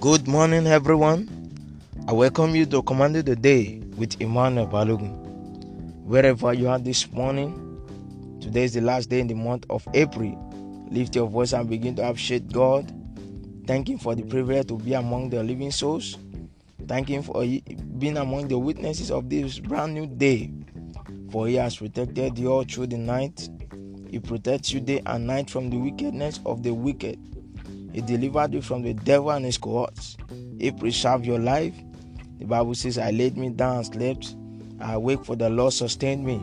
Good morning, everyone. I welcome you to Command the Day with Emmanuel Balogun. Wherever you are this morning, today is the last day in the month of April. Lift your voice and begin to appreciate God. Thank Him for the privilege to be among the living souls. Thank Him for being among the witnesses of this brand new day. For He has protected you all through the night. He protects you day and night from the wickedness of the wicked. He delivered you from the devil and his cohorts. He preserved your life. The Bible says, I laid me down and slept. I awake for the Lord sustained me.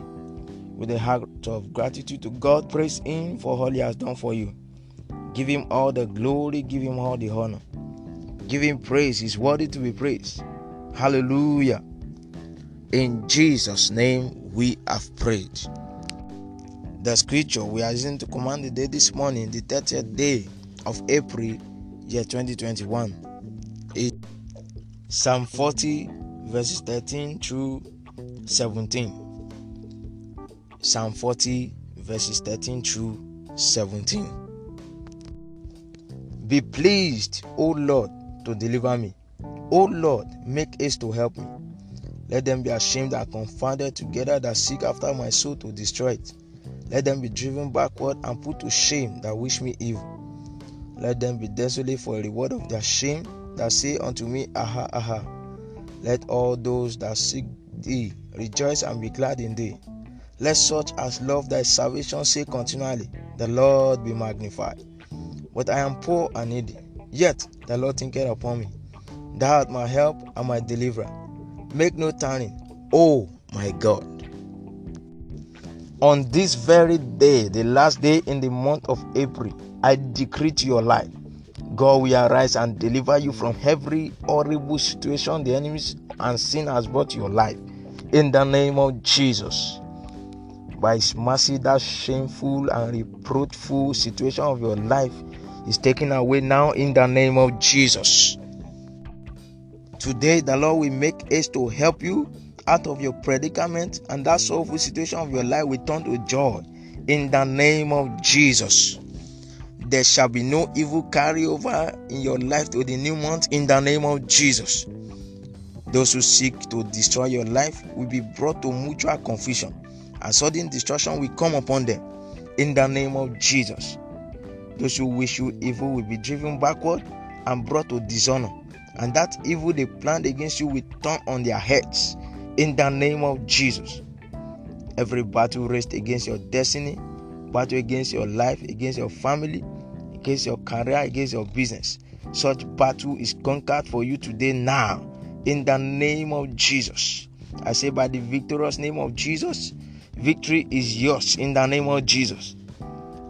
With a heart of gratitude to God, praise Him for all He has done for you. Give Him all the glory, give Him all the honor. Give Him praise, He's worthy to be praised. Hallelujah. In Jesus' name we have prayed. The scripture we are using to command the day this morning, the 30th day of April, year 2021, is Psalm 40, verses 13 through 17. Psalm 40, verses 13 through 17. Be pleased, O Lord, to deliver me. O Lord, make haste to help me. Let them be ashamed and confounded together that seek after my soul to destroy it. Let them be driven backward and put to shame that wish me evil. Let them be desolate for a reward of their shame that say unto me, Aha, aha. Let all those that seek thee rejoice and be glad in thee. Let such as love thy salvation say continually, The Lord be magnified. But I am poor and needy, yet the Lord thinketh upon me. Thou art my help and my deliverer. Make no turning, O my God. On this very day, the last day in the month of April, I decree to your life God will arise and deliver you from every horrible situation the enemies and sin has brought to your life. In the name of Jesus. By His mercy, that shameful and reproachful situation of your life is taken away now in the name of Jesus. Today, the Lord will make haste to help you out of your predicament, and that sorrowful situation of your life will turn to joy in the name of Jesus. There shall be no evil carryover in your life to the new month in the name of Jesus. Those who seek to destroy your life will be brought to mutual confusion, and sudden destruction will come upon them in the name of Jesus. Those who wish you evil will be driven backward and brought to dishonor, and that evil they planned against you will turn on their heads in the name of Jesus. Every battle raised against your destiny, battle against your life, against your family, against your career, against your business, such battle is conquered for you today now in the name of Jesus. I say, by the victorious name of Jesus, victory is yours in the name of Jesus.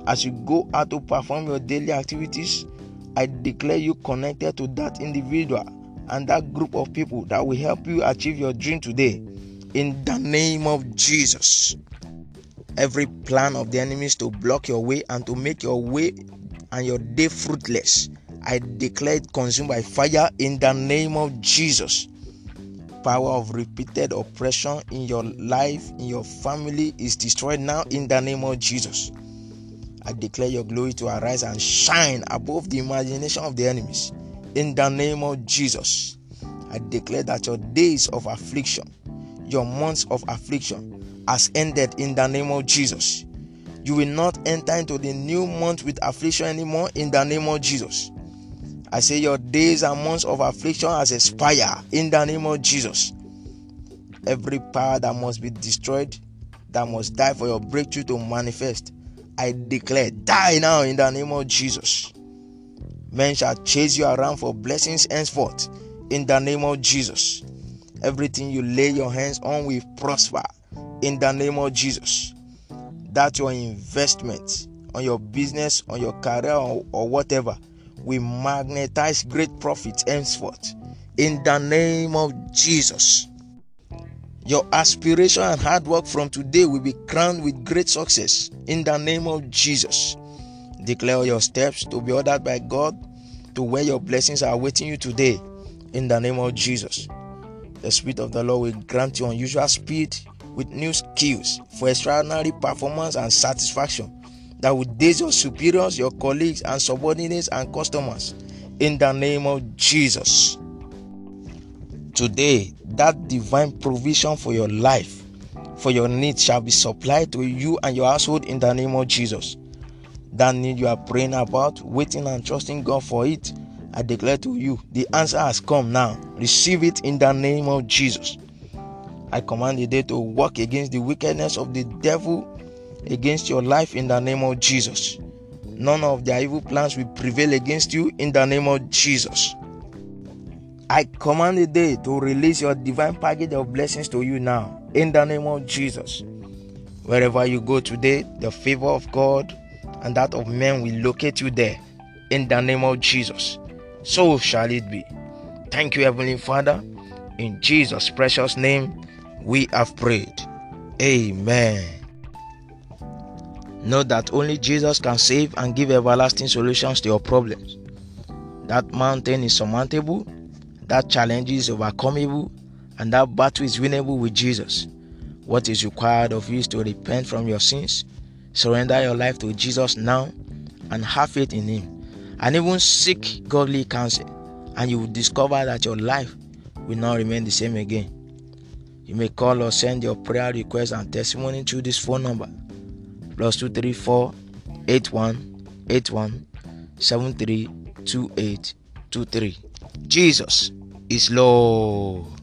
As you go out to perform your daily activities, I declare you connected to that individual and that group of people that will help you achieve your dream today in the name of Jesus. Every plan of the enemies to block your way and to make your way and your day fruitless, I declare it consumed by fire in the name of Jesus. Power of repeated oppression in your life, in your family is destroyed now in the name of Jesus. I declare your glory to arise and shine above the imagination of the enemies in the name of Jesus. I declare that your days of affliction, your months of affliction, has ended in the name of Jesus. You will not enter into the new month with affliction anymore in the name of Jesus. I say your days and months of affliction has expired in the name of Jesus. Every power that must be destroyed, that must die for your breakthrough to manifest, I declare, die now in the name of Jesus. Men shall chase you around for blessings henceforth in the name of Jesus. Everything you lay your hands on will prosper in the name of Jesus. That your investment on your business, on your career, or, or whatever will magnetize great profits henceforth in the name of Jesus. Your aspiration and hard work from today will be crowned with great success in the name of Jesus. Declare your steps to be ordered by God to where your blessings are awaiting you today in the name of Jesus. The Spirit of the Lord will grant you unusual speed with new skills for extraordinary performance and satisfaction that will daze your superiors, your colleagues, and subordinates and customers in the name of Jesus. Today, that divine provision for your life, for your needs, shall be supplied to you and your household in the name of Jesus. That need you are praying about, waiting and trusting God for it, I declare to you, the answer has come now. Receive it in the name of Jesus. I command the day to work against the wickedness of the devil against your life in the name of Jesus. None of their evil plans will prevail against you in the name of Jesus. I command the day to release your divine package of blessings to you now in the name of Jesus. Wherever you go today, the favor of God and that of men will locate you there in the name of Jesus. So shall it be. Thank you, Heavenly Father. In Jesus' precious name, we have prayed. Amen. Know that only Jesus can save and give everlasting solutions to your problems. That mountain is surmountable that challenge is overcomable and that battle is winnable with Jesus. What is required of you is to repent from your sins, surrender your life to Jesus now, and have faith in Him. And even seek godly counsel, and you will discover that your life will not remain the same again. You may call or send your prayer request and testimony to this phone number plus 234 81 81 73 28 23. Jesus is Lord.